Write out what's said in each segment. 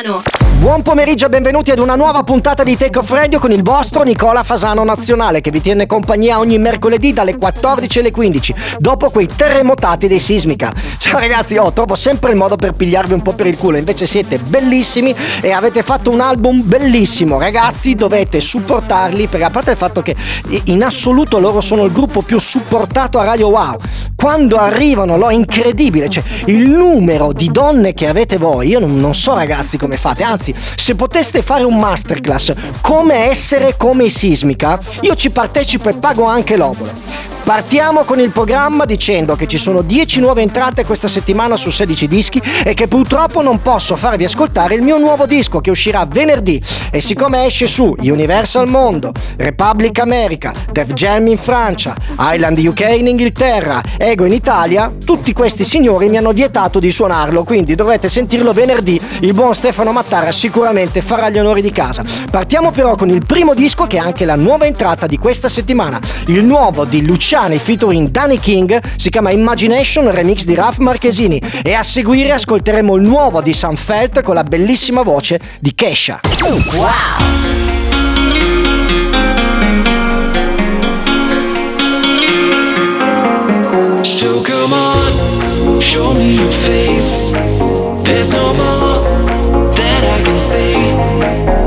Fasano. Buon pomeriggio e benvenuti ad una nuova puntata di Take Off Radio con il vostro Nicola Fasano Nazionale che vi tiene compagnia ogni mercoledì dalle 14 alle 15 dopo quei terremotati dei Sismica. Ciao ragazzi, oh, trovo sempre il modo per pigliarvi un po' per il culo, invece siete bellissimi e avete fatto un album bellissimo. Ragazzi, dovete supportarli perché a parte il fatto che in assoluto loro sono il gruppo più supportato a Radio Wow. Quando arrivano, lo è incredibile, cioè il numero di donne che avete voi, io non, non so ragazzi come fate, anzi se poteste fare un masterclass come essere come sismica, io ci partecipo e pago anche l'obolo. Partiamo con il programma dicendo che ci sono 10 nuove entrate questa settimana su 16 dischi e che purtroppo non posso farvi ascoltare il mio nuovo disco che uscirà venerdì e siccome esce su Universal Mondo, Republic America, Def Jam in Francia, Island UK in Inghilterra, Ego in Italia, tutti questi signori mi hanno vietato di suonarlo, quindi dovrete sentirlo venerdì. Il buon Stefano Mattara sicuramente farà gli onori di casa. Partiamo però con il primo disco che è anche la nuova entrata di questa settimana, il nuovo di Luciani featuring Danny King si chiama Imagination remix di Raf Marchesini e a seguire ascolteremo il nuovo di Sam Felt con la bellissima voce di Kesha. Wow! So come on, show me your face. There's no more that I can say.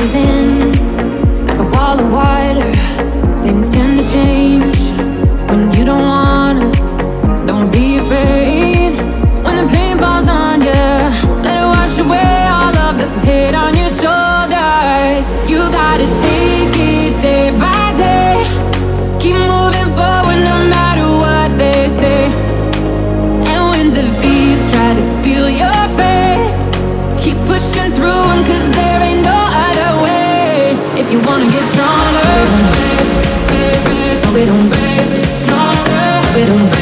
Rushes in like a wall of water. Things tend to change when you don't wanna. Don't be afraid when the pain falls on you. Let it wash away all of the hate on your shoulders. You gotta take it day by day. Keep moving forward no matter what they say. And when the thieves try to steal your faith, keep pushing through them cause there ain't no you wanna get stronger, we don't, break. Stronger. we don't, break.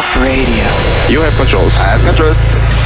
Talk Radio. You have controls. I have controls.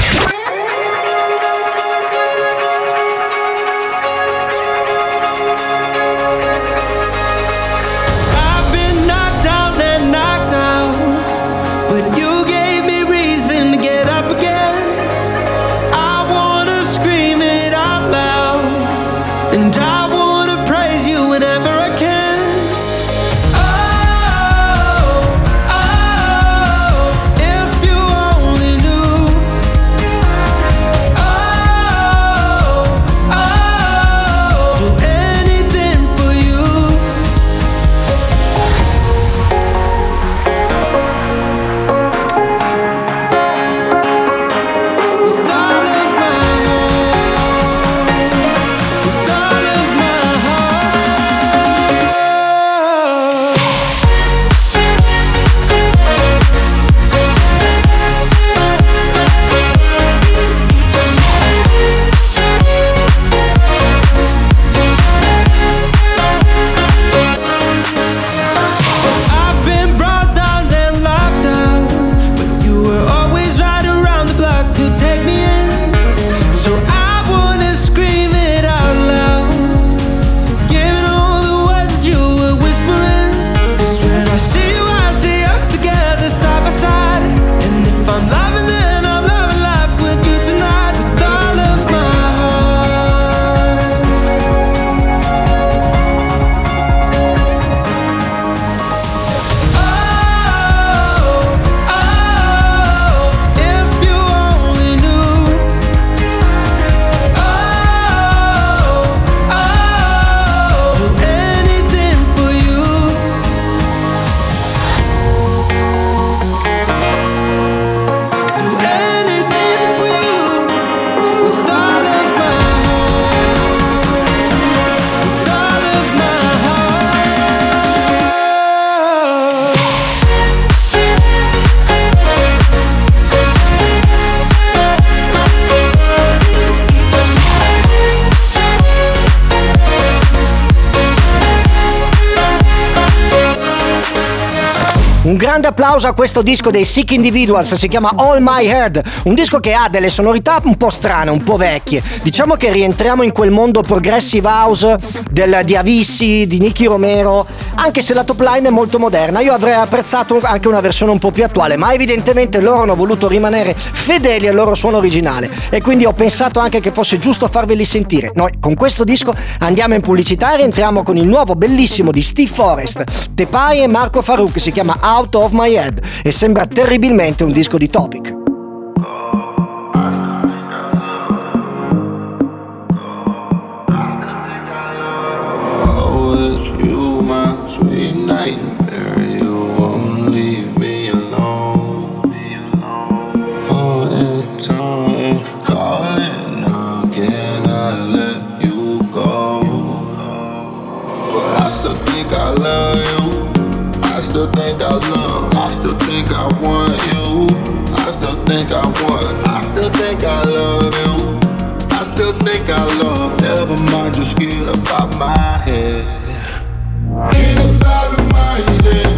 Un grande applauso a questo disco dei Sick Individuals, si chiama All My Head, un disco che ha delle sonorità un po' strane, un po' vecchie. Diciamo che rientriamo in quel mondo progressive house del, di Avissi, di Nicky Romero, anche se la top line è molto moderna. Io avrei apprezzato anche una versione un po' più attuale, ma evidentemente loro hanno voluto rimanere fedeli al loro suono originale e quindi ho pensato anche che fosse giusto farveli sentire. Noi con questo disco andiamo in pubblicità e rientriamo con il nuovo bellissimo di Steve Forrest, Tepai e Marco Farouk, si chiama House Out of My Head e sembra terribilmente un disco di Topic. sweet night. I still think I want you. I still think I want. I still think I love you. I still think I love. Never mind, just get about my head. Get about my head.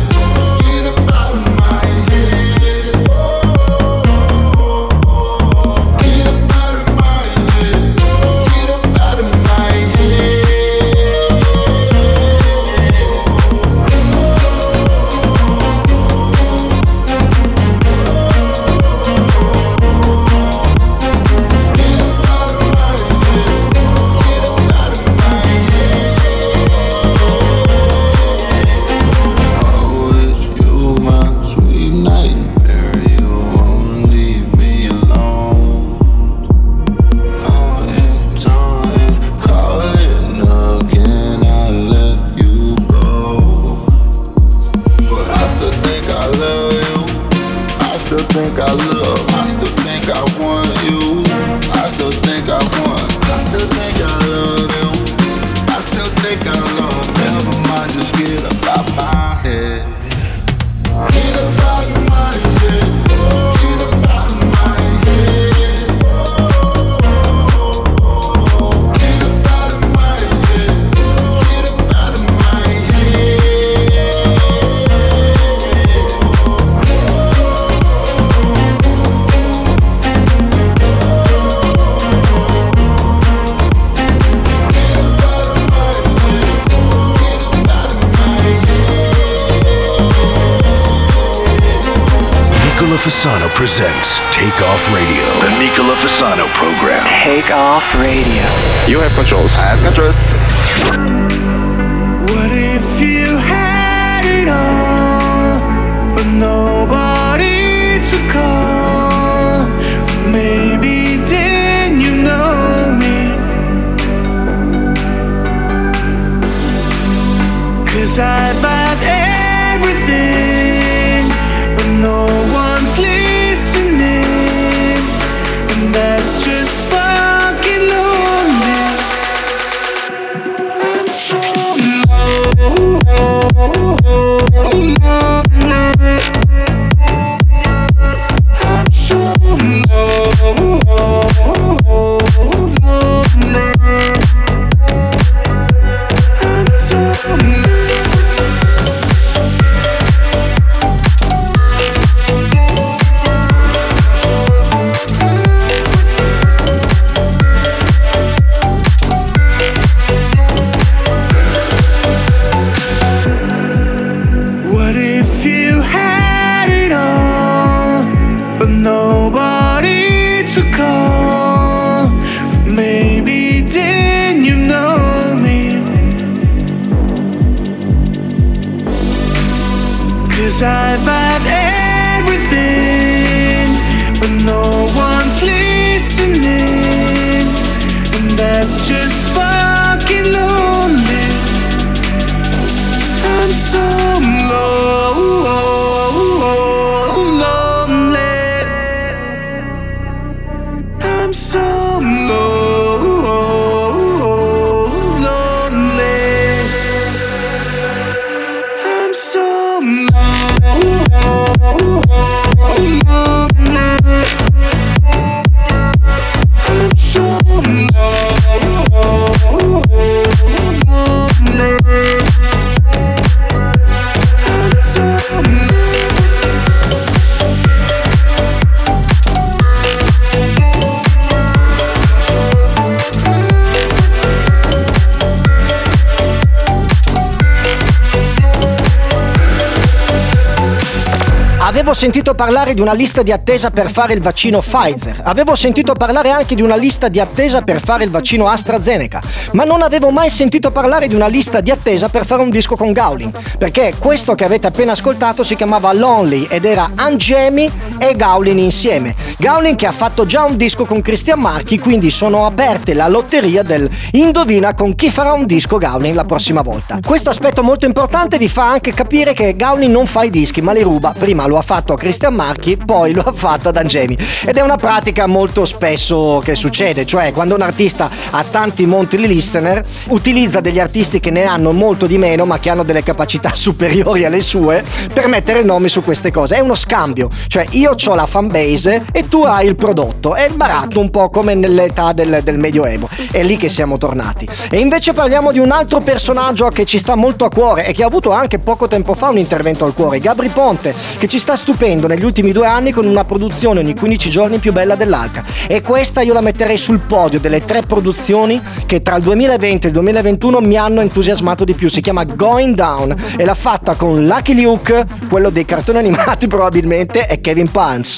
Sentito parlare di una lista di attesa per fare il vaccino Pfizer, avevo sentito parlare anche di una lista di attesa per fare il vaccino AstraZeneca, ma non avevo mai sentito parlare di una lista di attesa per fare un disco con Gowling, perché questo che avete appena ascoltato si chiamava Lonely ed era Angemi e Gowling insieme. Gowling che ha fatto già un disco con Christian Marchi, quindi sono aperte la lotteria del indovina con chi farà un disco Gowling la prossima volta. Questo aspetto molto importante vi fa anche capire che Gowling non fa i dischi, ma li ruba. Prima lo ha fatto fatto a Christian Marchi, poi lo ha fatto ad Angemi. Ed è una pratica molto spesso che succede, cioè quando un artista ha tanti monthly listener, utilizza degli artisti che ne hanno molto di meno, ma che hanno delle capacità superiori alle sue, per mettere il nome su queste cose. È uno scambio, cioè io ho la fanbase e tu hai il prodotto. È il baratto un po' come nell'età del, del Medioevo. È lì che siamo tornati. E invece parliamo di un altro personaggio che ci sta molto a cuore e che ha avuto anche poco tempo fa un intervento al cuore, Gabri Ponte, che ci sta stupendo negli ultimi due anni con una produzione ogni 15 giorni più bella dell'altra. E questa io la metterei sul podio delle tre produzioni che tra il 2020 e il 2021 mi hanno entusiasmato di più. Si chiama Going Down e l'ha fatta con Lucky Luke, quello dei cartoni animati probabilmente, e Kevin Palms.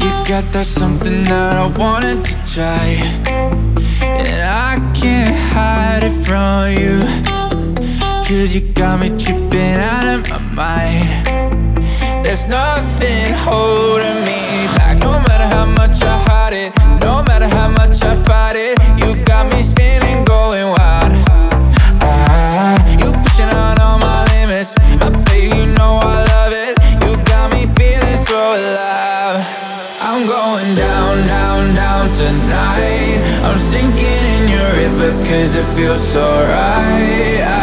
You got that something that I wanted to try. And I can't hide it from you. Cause you got me tripping out of my mind. There's nothing holding me back. No matter how much I hide it, no matter how much I fight it, you got me spinning, going wild. Ah, you pushing on all my limits. My baby, you know I love it. You got me feeling so alive. I'm going down, down, down tonight. I'm sinking in your river cause it feels so right. I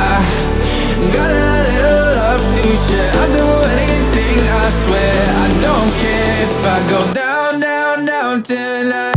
got a little love to share. I'll do anything, I swear. I don't care if I go down, down, down tonight.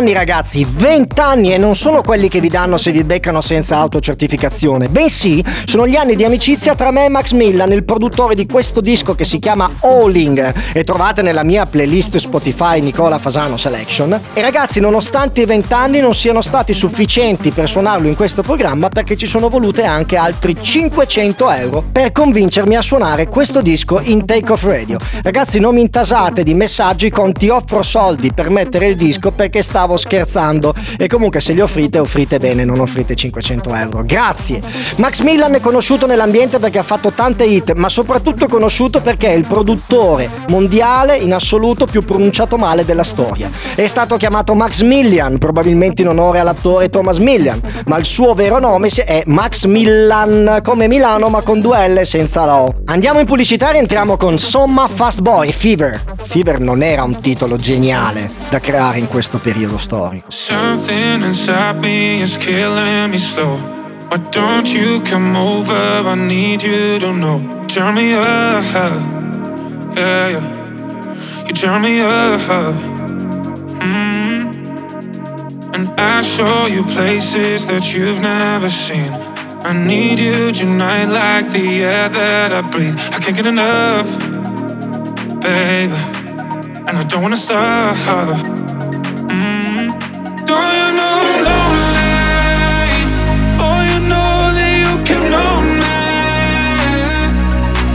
Vent'anni ragazzi, vent'anni e non sono quelli che vi danno se vi beccano senza autocertificazione, bensì sono gli anni di amicizia tra me e Max Millan, il produttore di questo disco che si chiama Alling e trovate nella mia playlist Spotify Nicola Fasano Selection. E ragazzi, nonostante i vent'anni non siano stati sufficienti per suonarlo in questo programma perché ci sono volute anche altri 500 euro per convincermi a suonare questo disco in Take Off Radio. Ragazzi, non mi intasate di messaggi con ti offro soldi per mettere il disco perché stavo scherzando e comunque se li offrite offrite bene, non offrite 500 euro. Grazie. Max Millan è conosciuto nell'ambiente perché ha fatto tante hit, ma soprattutto conosciuto perché è il produttore mondiale in assoluto più pronunciato male della storia. È stato chiamato Max Millian, probabilmente in onore all'attore Thomas Millian, ma il suo vero nome è Max Millan, come Milano ma con due L senza la O. Andiamo in pubblicità e entriamo con Somma Fast Boy Fever. Fever non era un titolo geniale da creare in questo periodo storico. Something inside me is killing me slow. Why don't you come over? I need you to know. Turn me up, yeah, yeah. You turn me up, mm. and I show you places that you've never seen. I need you tonight like the air that I breathe. I can't get enough, baby, and I don't wanna stop.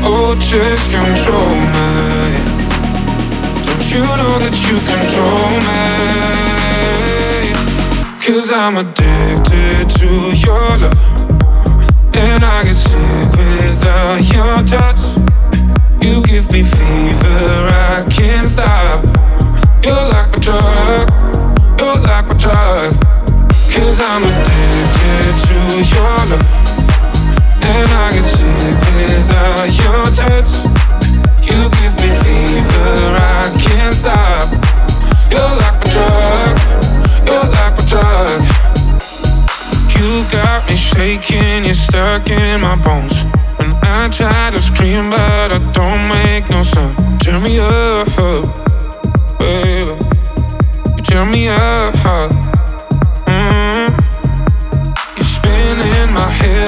Oh, just control me. Don't you know that you control me? Cause I'm addicted to your love. And I get sick without your touch. You give me fever, I can't stop. You're like a drug, you're like a drug. Cause I'm addicted to your love. I without your touch. You give me fever, I can't stop. You're like a drug, you're like a drug. You got me shaking, you're stuck in my bones. When I try to scream, but I don't make no sound. Turn me up, baby. You turn me up.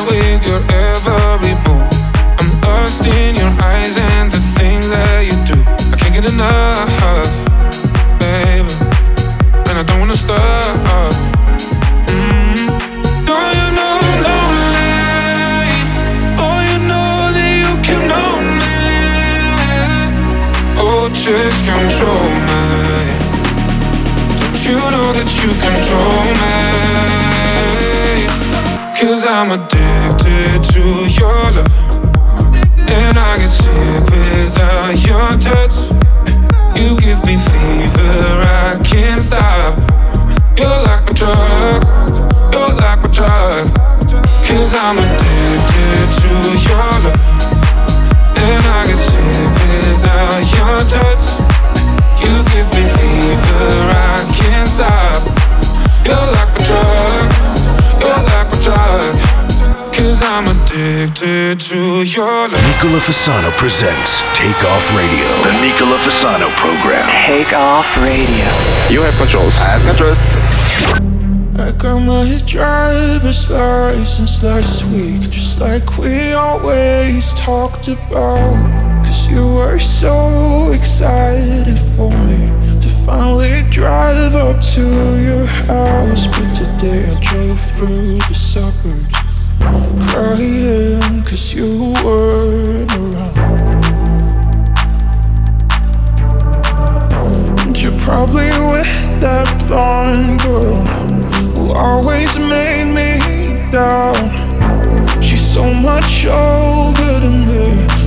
With your every move. I'm lost in your eyes and the things that you do. I can't get enough, baby. And I don't wanna stop. Mm. Don't you know I'm lonely? Oh, you know that you me. Oh, just control me. Don't you know that you control me? Cause I'm addicted to your love. And I get sick without your touch. You give me fever, I can't stop. You're like a drug, you're like a drug. Cause I'm addicted to your love. And I get sick without your touch. You give me fever, I can't stop. You're like a drug, you're like a drug. Cause I'm addicted to your love. Nicola Fasano presents Take Off Radio. The Nicola Fasano program. Take off radio. You have controls. I have controls. I got my driver's license last week, just like we always talked about. Cause you were so excited for me to finally drive up to your house. But today I drove through the suburbs, crying cause you weren't around. And you're probably with that blonde girl who always made me down. She's so much older than me.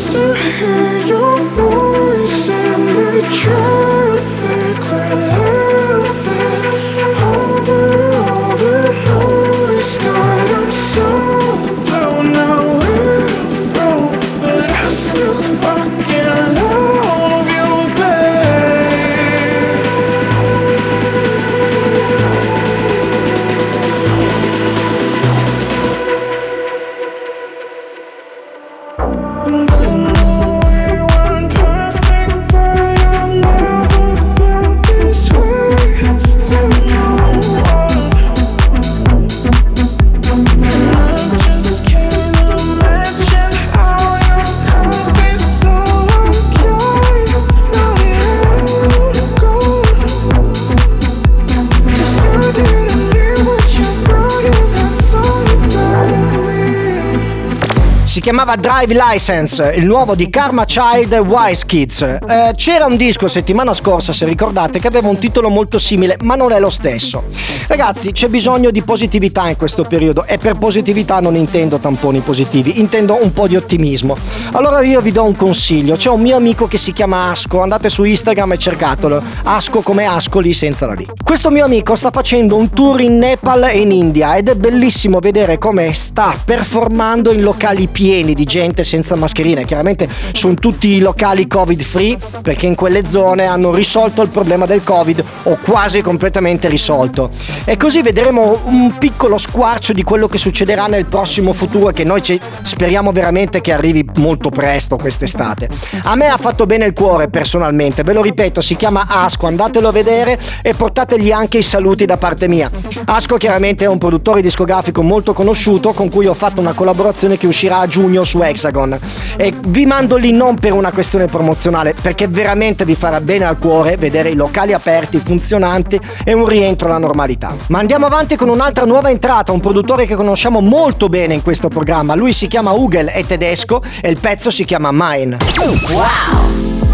Still hear your voice chiamava Drive License, il nuovo di Karma Child Wise Kids. Eh, c'era un disco settimana scorsa, se ricordate, che aveva un titolo molto simile, ma non è lo stesso. Ragazzi, c'è bisogno di positività in questo periodo e per positività non intendo tamponi positivi, intendo un po' di ottimismo. Allora io vi do un consiglio, c'è un mio amico che si chiama Asco, andate su Instagram e cercatelo. Asco come Ascoli senza la lì. Questo mio amico sta facendo un tour in Nepal e in India ed è bellissimo vedere come sta performando in locali pieni di gente senza mascherine. Chiaramente sono tutti locali covid free perché in quelle zone hanno risolto il problema del covid o quasi completamente risolto. E così vedremo un piccolo squarcio di quello che succederà nel prossimo futuro che noi speriamo veramente che arrivi molto presto quest'estate. A me ha fatto bene il cuore personalmente, ve lo ripeto, si chiama Asco, andatelo a vedere e portategli anche i saluti da parte mia. Asco chiaramente è un produttore discografico molto conosciuto con cui ho fatto una collaborazione che uscirà a giugno su Hexagon e vi mando lì non per una questione promozionale, perché veramente vi farà bene al cuore vedere i locali aperti, funzionanti e un rientro alla normalità. Ma andiamo avanti con un'altra nuova entrata, un produttore che conosciamo molto bene in questo programma. Lui si chiama Ugel, è tedesco e il pezzo si chiama Mine. Feels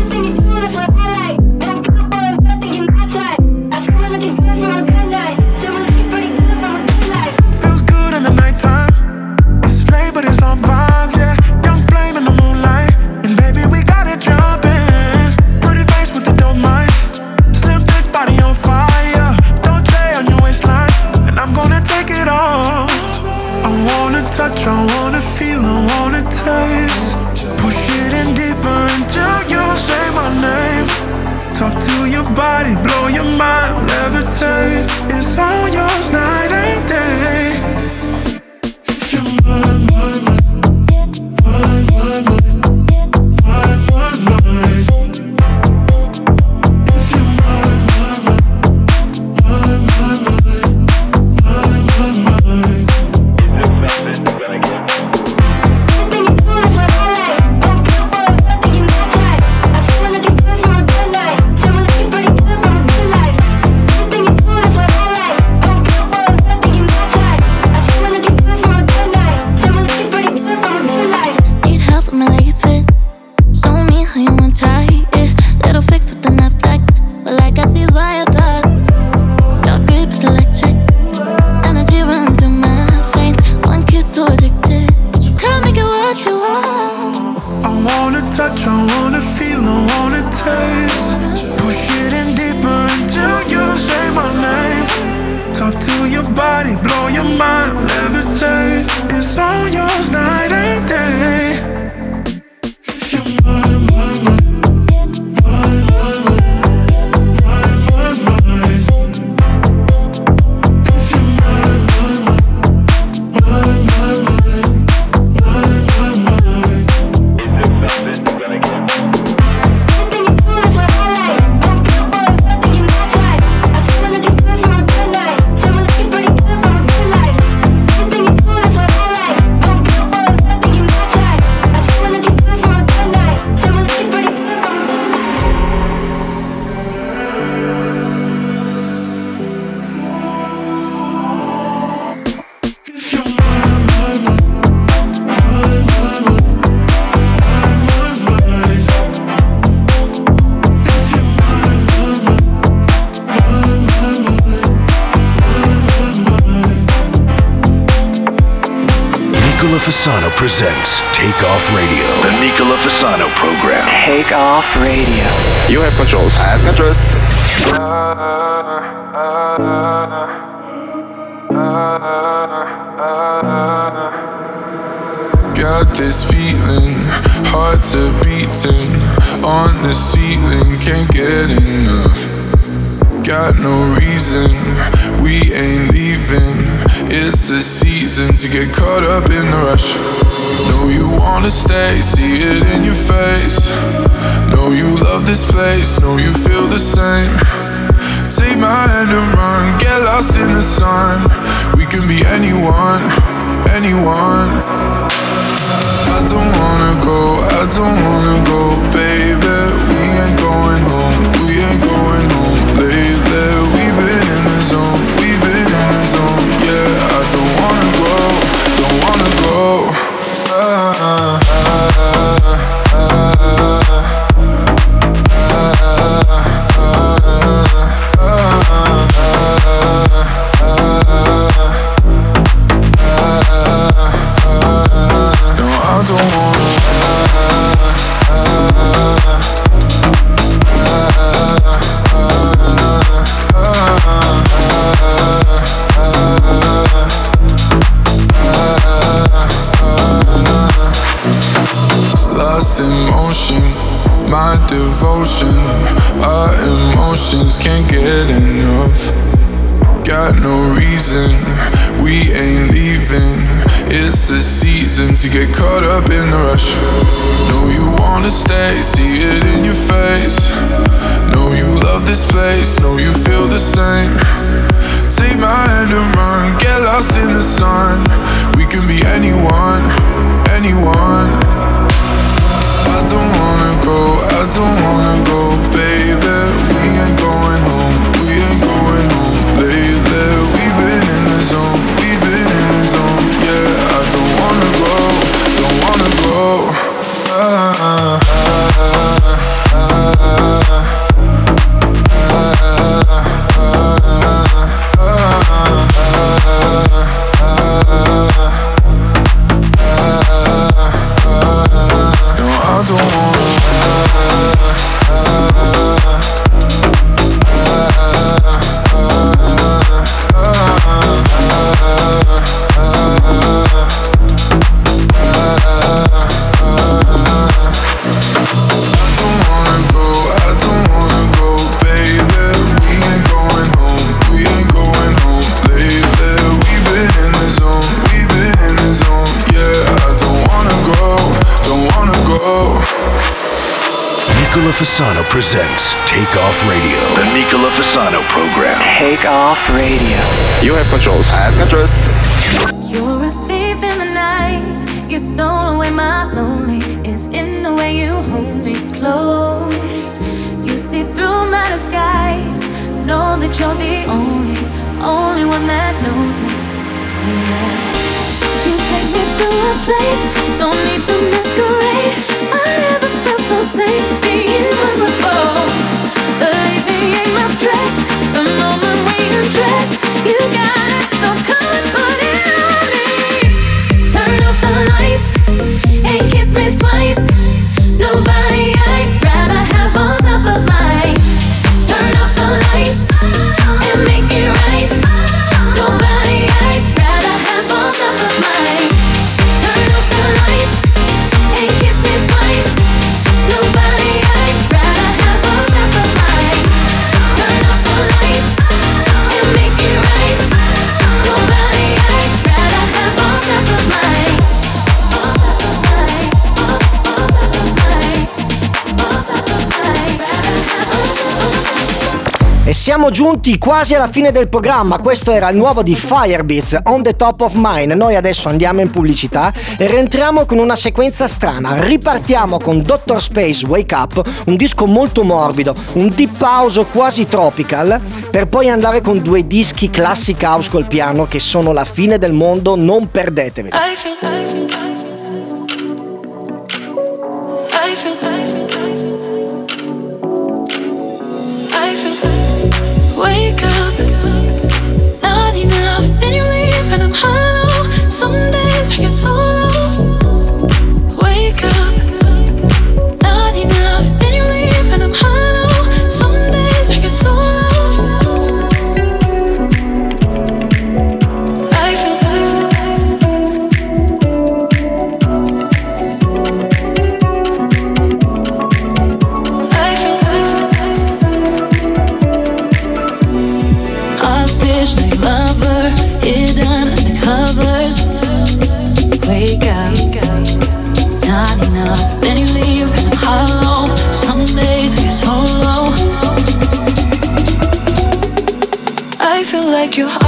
Fasano presents Take Off Radio. The Nicola Fasano program. Take off radio. You have controls. I have controls. Got this feeling, hearts are beating on the ceiling, can't get enough. Got no reason, we ain't leaving. It's the season to get caught up in the rush. Know you wanna stay, see it in your face. Know you love this place, know you feel the same. Take my hand and run, get lost in the sun. We can be anyone, anyone. I don't wanna go, I don't wanna go, baby. We ain't going home, uh. Get caught up in the rush. Know you wanna stay, Fasano presents Take Off Radio. The Nicola Fasano program. Take off radio. You have controls. I have controls. You're a thief in the night. You stole away my lonely. It's in the way you hold me close. You see through my disguise. Know that you're the only, only one that knows me. Yeah. You take me to a place. Don't need the masquerade. nice. E siamo giunti quasi alla fine del programma. Questo era il nuovo di Firebeats, On the Top of Mine. Noi adesso andiamo in pubblicità e rientriamo con una sequenza strana. Ripartiamo con Dr. Space Wake Up, un disco molto morbido, un deep house quasi tropical, per poi andare con due dischi classic house col piano che sono la fine del mondo, non perdeteveli. I feel, I feel, I feel, It's so your heart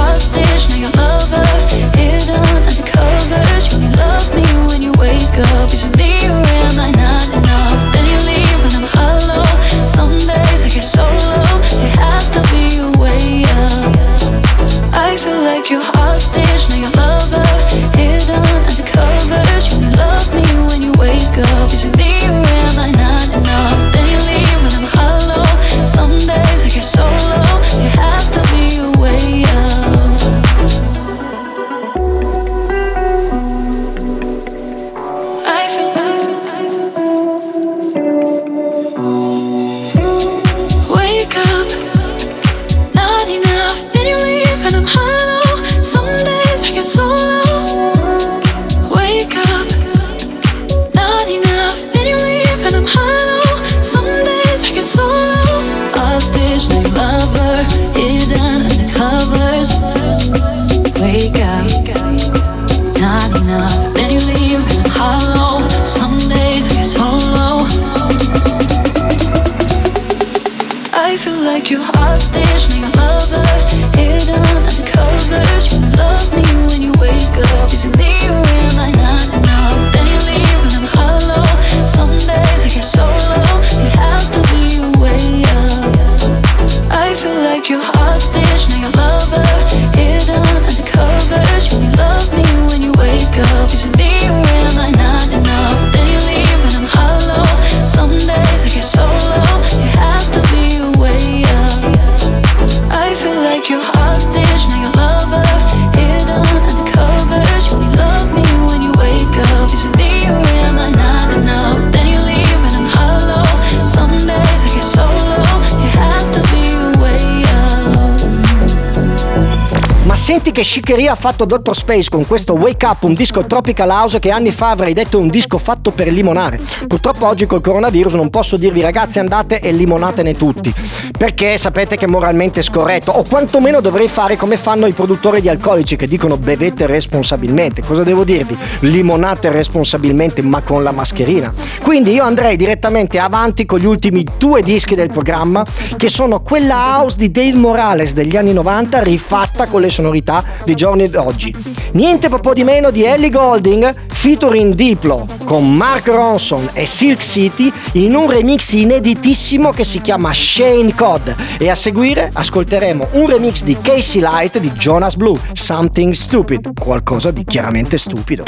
complimenti che Shigeria ha fatto Dr. Space con questo Wake Up, un disco Tropical House che anni fa avrei detto un disco fatto per limonare. Purtroppo oggi col coronavirus non posso dirvi ragazzi andate e limonatene tutti, perché sapete che è moralmente scorretto, o quantomeno dovrei fare come fanno i produttori di alcolici che dicono bevete responsabilmente. Cosa devo dirvi? Limonate responsabilmente ma con la mascherina. Quindi io andrei direttamente avanti con gli ultimi due dischi del programma che sono quella house di Dave Morales degli anni 90 rifatta con le sonorità attualità dei giorni d'oggi. Niente po' di meno di Ellie Golding featuring Diplo con Mark Ronson e Silk City in un remix ineditissimo che si chiama Shane Cod e a seguire ascolteremo un remix di Casey Light di Jonas Blue, Something Stupid, qualcosa di chiaramente stupido.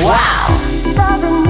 Wow!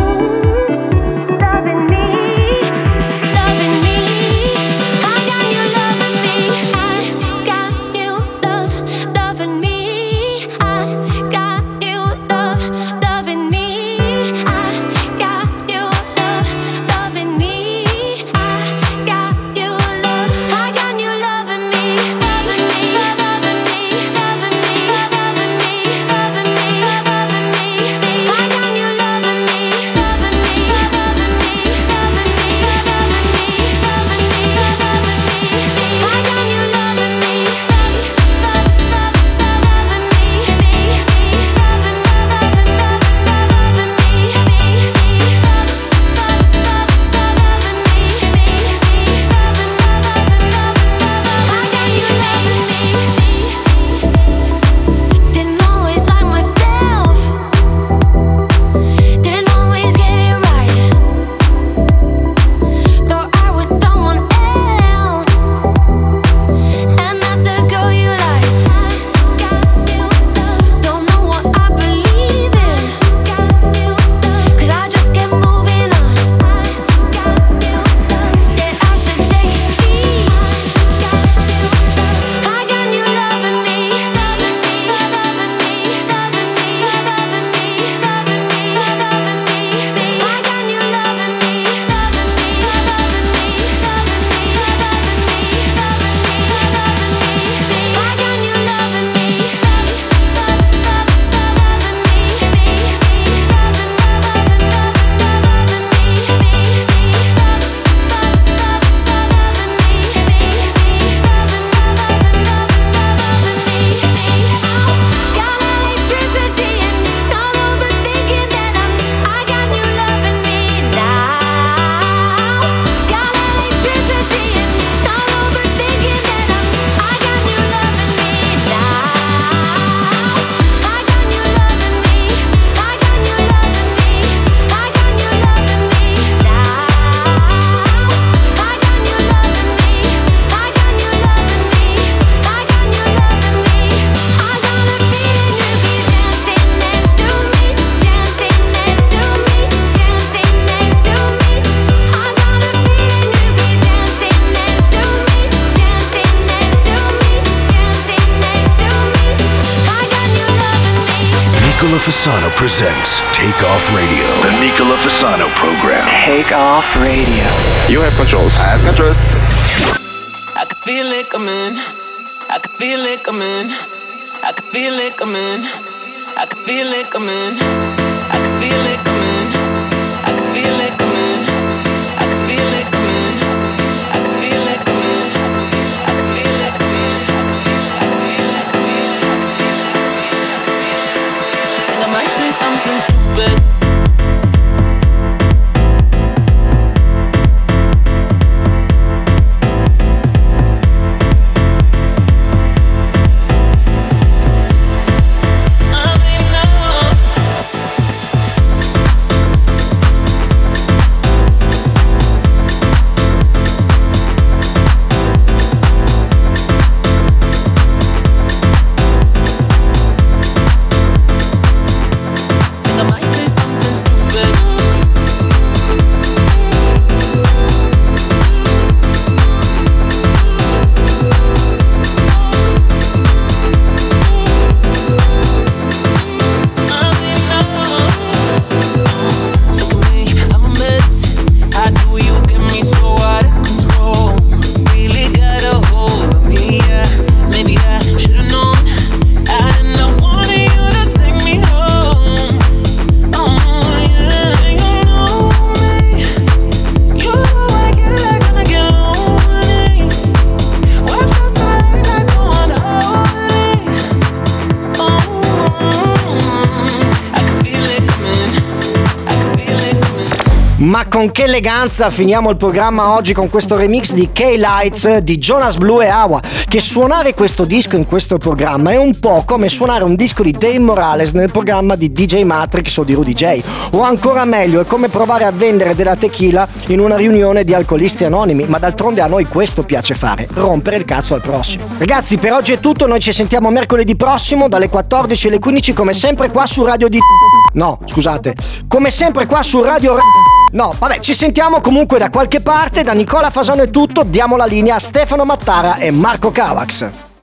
presents Takeoff Radio. The Nicola Fasano program. Takeoff Radio. You have controls. I have controls. I can feel it coming. I can feel it coming. I can feel it coming. I can feel it coming. Che eleganza finiamo il programma oggi con questo remix di K-Lights di Jonas Blue e Awa. Che suonare questo disco in questo programma è un po' come suonare un disco di Dave Morales nel programma di DJ Matrix o di Rudy J. O ancora meglio, è come provare a vendere della tequila in una riunione di alcolisti anonimi. Ma d'altronde a noi questo piace fare: rompere il cazzo al prossimo. Ragazzi, per oggi è tutto. Noi ci sentiamo mercoledì prossimo dalle 14 alle 15, come sempre qua su Radio di. No, scusate. Come sempre qua su Radio. No, vabbè, ci sentiamo comunque da qualche parte. Da Nicola Fasano è tutto. Diamo la linea a Stefano Mattara e Marco Cavax.